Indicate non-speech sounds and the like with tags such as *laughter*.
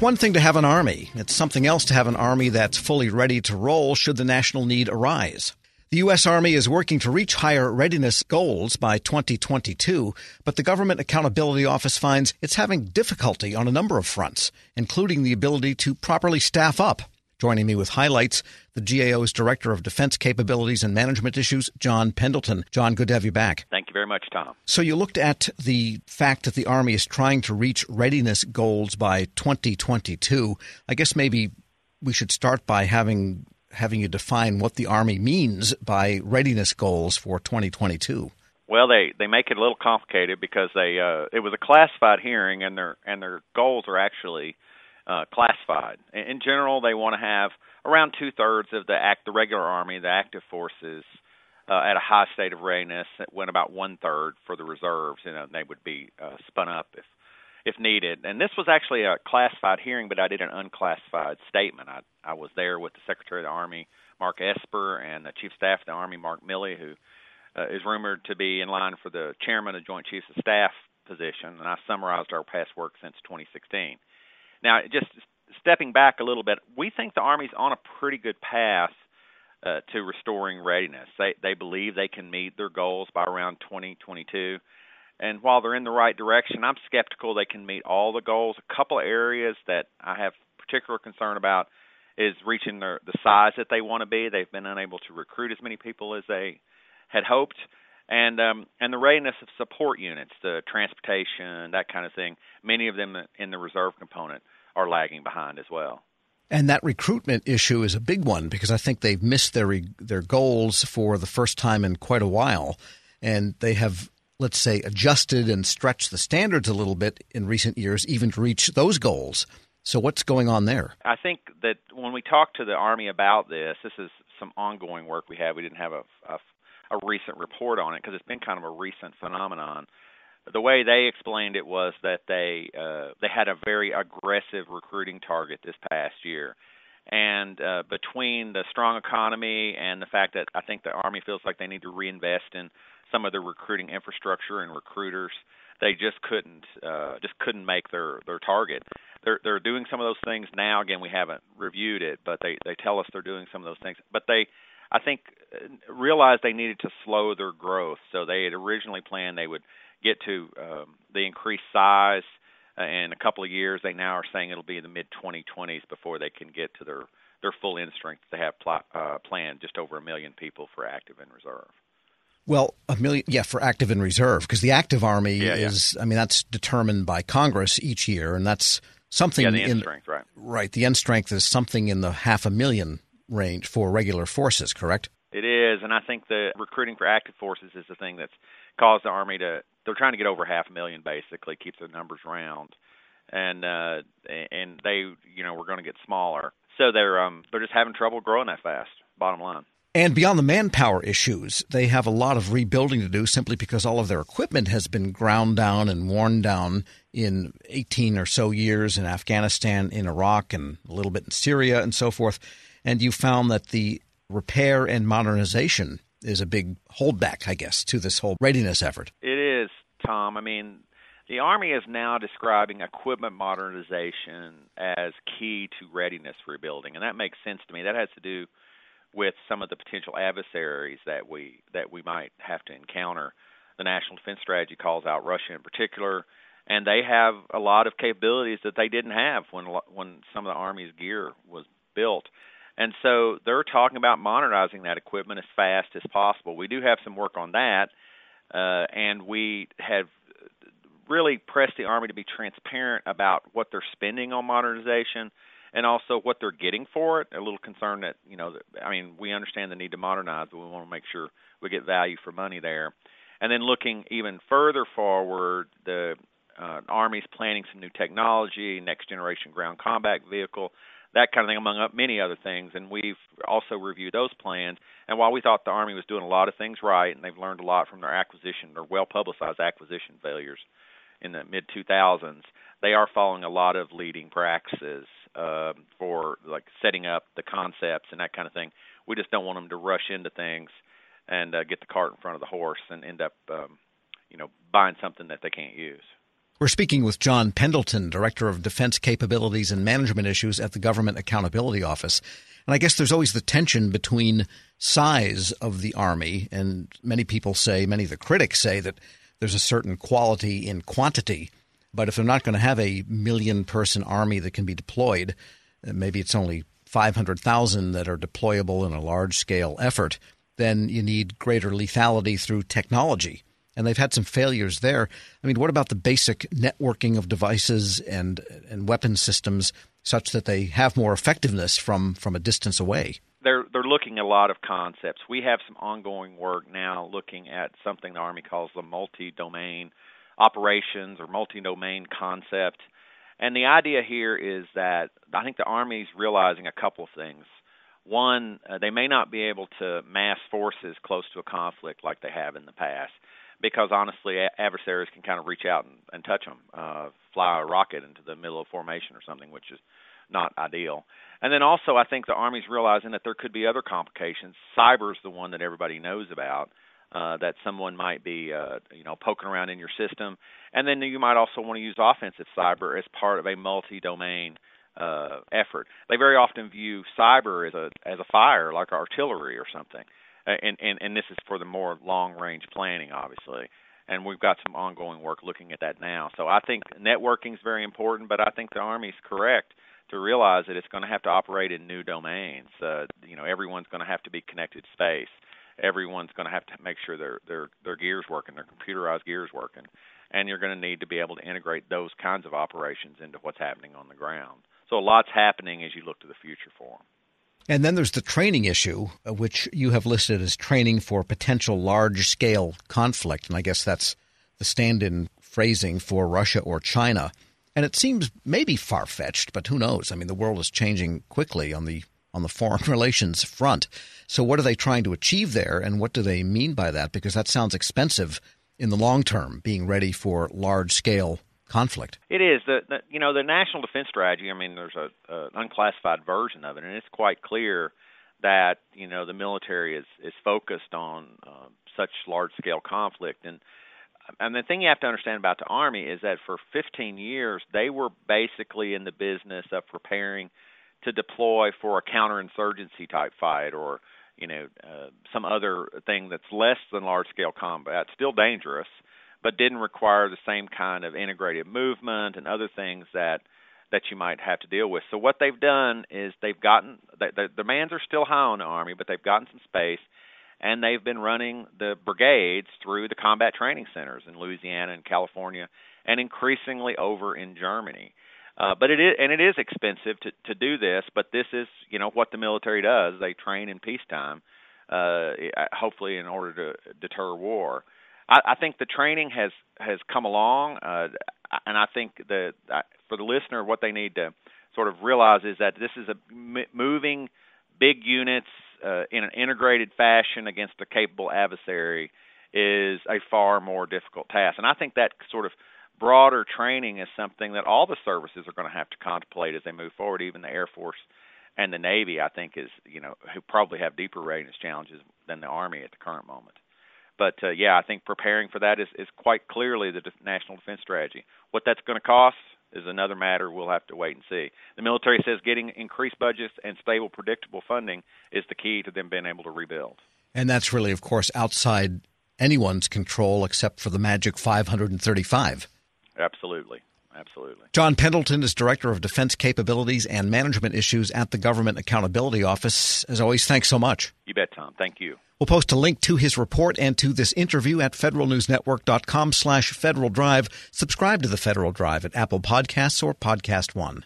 It's one thing to have an army. It's something else to have an army that's fully ready to roll should the national need arise. The U.S. Army is working to reach higher readiness goals by 2022, but the Government Accountability Office finds it's having difficulty on a number of fronts, including the ability to properly staff up. Joining me with highlights, the GAO's Director of Defense Capabilities and Management Issues, John Pendleton. John, good to have you back. Thank you very much, Tom. So you looked at the fact that the Army is trying to reach readiness goals by 2022. I guess maybe we should start by having having you define what the Army means by readiness goals for 2022. Well, they they make it a little complicated because they uh, it was a classified hearing, and their and their goals are actually uh, classified. In general, they want to have around two thirds of the act, the regular army, the active forces, uh, at a high state of readiness. When about one third for the reserves, you know, they would be uh, spun up if if needed. And this was actually a classified hearing, but I did an unclassified statement. I I was there with the Secretary of the Army, Mark Esper, and the Chief of Staff of the Army, Mark Milley, who uh, is rumored to be in line for the Chairman of Joint Chiefs of Staff position. And I summarized our past work since 2016. Now, just stepping back a little bit, we think the Army's on a pretty good path uh, to restoring readiness. They they believe they can meet their goals by around 2022. And while they're in the right direction, I'm skeptical they can meet all the goals. A couple of areas that I have particular concern about is reaching their, the size that they want to be. They've been unable to recruit as many people as they had hoped, and um, and the readiness of support units, the transportation, that kind of thing. Many of them in the reserve component are lagging behind as well. And that recruitment issue is a big one because I think they've missed their their goals for the first time in quite a while, and they have let's say adjusted and stretched the standards a little bit in recent years, even to reach those goals. So what's going on there? I think that when we talk to the Army about this, this is some ongoing work we have. We didn't have a, a, a recent report on it because it's been kind of a recent phenomenon the way they explained it was that they uh, they had a very aggressive recruiting target this past year, and uh, between the strong economy and the fact that I think the Army feels like they need to reinvest in some of their recruiting infrastructure and recruiters, they just couldn't uh, just couldn't make their their target. They're they're doing some of those things now. Again, we haven't reviewed it, but they they tell us they're doing some of those things. But they I think uh, realized they needed to slow their growth. So they had originally planned they would get to um, the increased size uh, in a couple of years. They now are saying it'll be in the mid 2020s before they can get to their their full end strength. They have pl- uh, planned just over a million people for active and reserve. Well, a million, yeah, for active and reserve, because the active army yeah, is, yeah. I mean, that's determined by Congress each year, and that's something yeah, the end in strength, right? Right, the end strength is something in the half a million range for regular forces, correct? It is, and I think the recruiting for active forces is the thing that's caused the army to they're trying to get over half a million basically, keep the numbers round, and uh, and they you know we're going to get smaller, so they're um they're just having trouble growing that fast. Bottom line. And beyond the manpower issues, they have a lot of rebuilding to do simply because all of their equipment has been ground down and worn down in 18 or so years in Afghanistan, in Iraq, and a little bit in Syria and so forth. And you found that the repair and modernization is a big holdback, I guess, to this whole readiness effort. It is, Tom. I mean, the Army is now describing equipment modernization as key to readiness rebuilding, and that makes sense to me. That has to do with some of the potential adversaries that we that we might have to encounter. The National Defense Strategy calls out Russia in particular, and they have a lot of capabilities that they didn't have when when some of the Army's gear was built. And so they're talking about modernizing that equipment as fast as possible. We do have some work on that, uh, and we have really pressed the Army to be transparent about what they're spending on modernization and also what they're getting for it. A little concerned that, you know, I mean, we understand the need to modernize, but we want to make sure we get value for money there. And then looking even further forward, the uh, Army's planning some new technology, next generation ground combat vehicle that kind of thing, among many other things. And we've also reviewed those plans. And while we thought the Army was doing a lot of things right, and they've learned a lot from their acquisition, their well publicized acquisition failures in the mid 2000s, they are following a lot of leading practices uh, for like setting up the concepts and that kind of thing. We just don't want them to rush into things and uh, get the cart in front of the horse and end up, um, you know, buying something that they can't use. We're speaking with John Pendleton, Director of Defense Capabilities and Management Issues at the Government Accountability Office. And I guess there's always the tension between size of the Army, and many people say, many of the critics say that there's a certain quality in quantity. But if they're not going to have a million person army that can be deployed, maybe it's only 500,000 that are deployable in a large scale effort, then you need greater lethality through technology and they've had some failures there. I mean, what about the basic networking of devices and and weapon systems such that they have more effectiveness from from a distance away? They're they're looking at a lot of concepts. We have some ongoing work now looking at something the Army calls the multi-domain operations or multi-domain concept. And the idea here is that I think the Army's realizing a couple of things. One, uh, they may not be able to mass forces close to a conflict like they have in the past because honestly, adversaries can kind of reach out and, and touch them, uh, fly a rocket into the middle of formation or something, which is not ideal. And then also, I think the Army's realizing that there could be other complications. Cyber is the one that everybody knows about. Uh, that someone might be, uh, you know, poking around in your system, and then you might also want to use offensive cyber as part of a multi-domain uh, effort. They very often view cyber as a as a fire, like artillery or something. Uh, and, and and this is for the more long range planning, obviously. And we've got some ongoing work looking at that now. So I think networking is very important, but I think the Army's correct to realize that it's going to have to operate in new domains. Uh, you know, everyone's going to have to be connected to space. Everyone's going to have to make sure their their their gears working, their computerized gears working, and you're going to need to be able to integrate those kinds of operations into what's happening on the ground. So a lot's happening as you look to the future for them. And then there's the training issue, uh, which you have listed as training for potential large scale conflict. And I guess that's the stand in phrasing for Russia or China. And it seems maybe far fetched, but who knows? I mean, the world is changing quickly on the on the *laughs* foreign relations front. So, what are they trying to achieve there, and what do they mean by that? Because that sounds expensive in the long term, being ready for large scale conflict. It is the, the you know the national defense strategy. I mean, there's a, a unclassified version of it, and it's quite clear that you know the military is is focused on uh, such large scale conflict and and the thing you have to understand about the army is that for 15 years they were basically in the business of preparing to deploy for a counterinsurgency type fight or you know uh, some other thing that's less than large scale combat still dangerous but didn't require the same kind of integrated movement and other things that that you might have to deal with. So what they've done is they've gotten the, the demands are still high on the army, but they've gotten some space and they've been running the brigades through the combat training centers in Louisiana and California and increasingly over in Germany. Uh, but it is and it is expensive to to do this, but this is you know what the military does. They train in peacetime, uh, hopefully in order to deter war. I, I think the training has has come along, uh, and I think the for the listener, what they need to sort of realize is that this is a m- moving big units uh, in an integrated fashion against a capable adversary is a far more difficult task. And I think that sort of broader training is something that all the services are going to have to contemplate as they move forward. Even the Air Force and the Navy, I think, is you know who probably have deeper readiness challenges than the Army at the current moment. But uh, yeah, I think preparing for that is, is quite clearly the national defense strategy. What that's going to cost is another matter we'll have to wait and see. The military says getting increased budgets and stable, predictable funding is the key to them being able to rebuild. And that's really, of course, outside anyone's control except for the magic 535. Absolutely. Absolutely. John Pendleton is Director of Defense Capabilities and Management Issues at the Government Accountability Office. As always, thanks so much. You bet, Tom. Thank you. We'll post a link to his report and to this interview at federalnewsnetwork.com slash Federal Drive. Subscribe to the Federal Drive at Apple Podcasts or Podcast One.